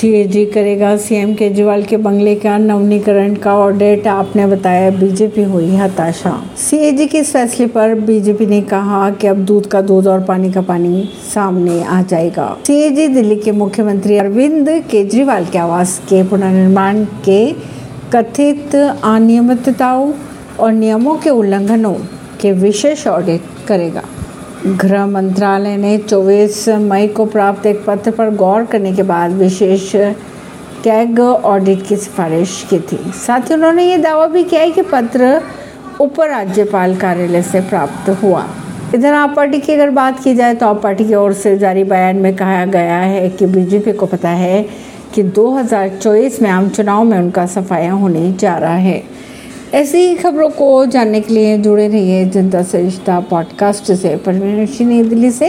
CAG करेगा, CM Kejriwal के बंगले का नवनीकरण का ऑडिट आपने बताया, बीजेपी हुई हताशा। सीएजी के इस फैसले पर बीजेपी ने कहा कि अब दूध का दूध और पानी का पानी सामने आ जाएगा। सीएजी दिल्ली के मुख्यमंत्री अरविंद केजरीवाल के आवास के पुनर्निर्माण के कथित अनियमितताओं और नियमों के उल्लंघनों के विशेष ऑडिट करेगा। गृह मंत्रालय ने 24 मई को प्राप्त एक पत्र पर गौर करने के बाद विशेष कैग ऑडिट की सिफारिश की थी। साथ ही उन्होंने ये दावा भी किया है कि पत्र उपराज्यपाल कार्यालय से प्राप्त हुआ। इधर आप पार्टी की अगर बात की जाए तो आप पार्टी की ओर से जारी बयान में कहा गया है कि बीजेपी को पता है कि 2024 में आम चुनाव में उनका सफाया होने जा रहा है। ऐसी खबरों को जानने के लिए जुड़े रहिए जनता से रिश्ता पॉडकास्ट से, परवीन नई दिल्ली से।